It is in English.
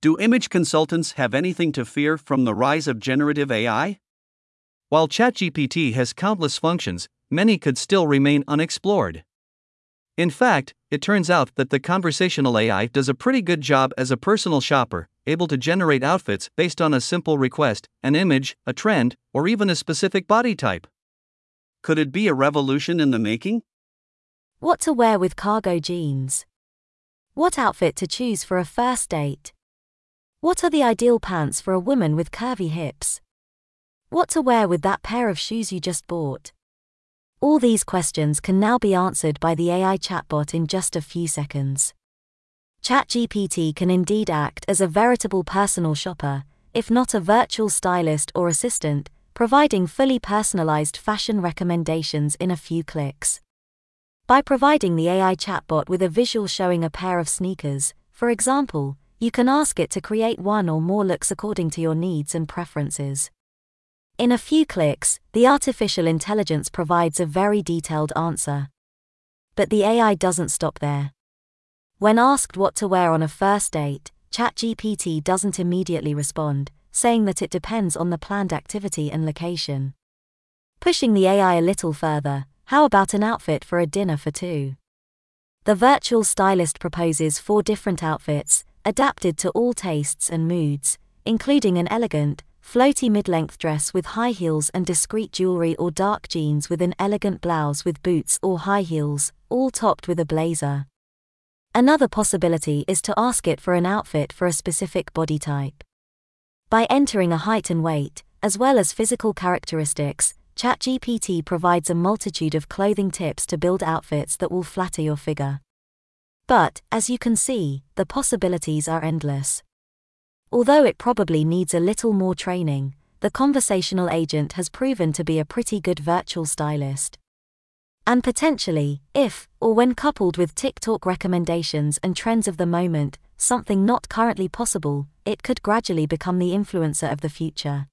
Do image consultants have anything to fear from the rise of generative AI? While ChatGPT has countless functions, many could still remain unexplored. In fact, it turns out that the conversational AI does a pretty good job as a personal shopper, able to generate outfits based on a simple request, an image, a trend, or even a specific body type. Could it be a revolution in the making? What to wear with cargo jeans? What outfit to choose for a first date? What are the ideal pants for a woman with curvy hips? What to wear with that pair of shoes you just bought? All these questions can now be answered by the AI chatbot in just a few seconds. ChatGPT can indeed act as a veritable personal shopper, if not a virtual stylist or assistant, providing fully personalized fashion recommendations in a few clicks. By providing the AI chatbot with a visual showing a pair of sneakers, for example, you can ask it to create one or more looks according to your needs and preferences. In a few clicks, the artificial intelligence provides a very detailed answer. But the AI doesn't stop there. When asked what to wear on a first date, ChatGPT doesn't immediately respond, saying that it depends on the planned activity and location. Pushing the AI a little further, how about an outfit for a dinner for two? The virtual stylist proposes four different outfits, adapted to all tastes and moods, including an elegant, floaty mid length dress with high heels and discreet jewelry, or dark jeans with an elegant blouse with boots or high heels, all topped with a blazer. Another possibility is to ask it for an outfit for a specific body type. By entering a height and weight, as well as physical characteristics, ChatGPT provides a multitude of clothing tips to build outfits that will flatter your figure. But, as you can see, the possibilities are endless. Although it probably needs a little more training, the conversational agent has proven to be a pretty good virtual stylist. And potentially, if, or when coupled with TikTok recommendations and trends of the moment, something not currently possible, it could gradually become the influencer of the future.